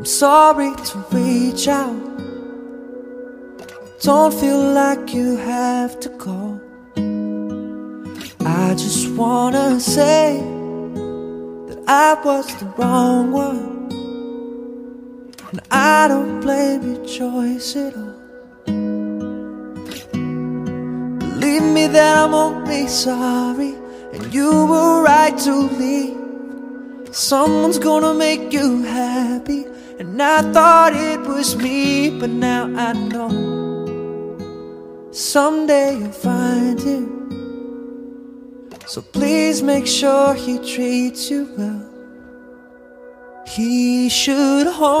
I'm sorry to reach out. Don't feel like you have to go. I just wanna say that I was the wrong one. And I don't blame your choice at all. Believe me that I'm only sorry, and you were right to leave. Someone's gonna make you happy, and I thought it was me, but now I know. Someday you'll find him. So please make sure he treats you well. He should hold.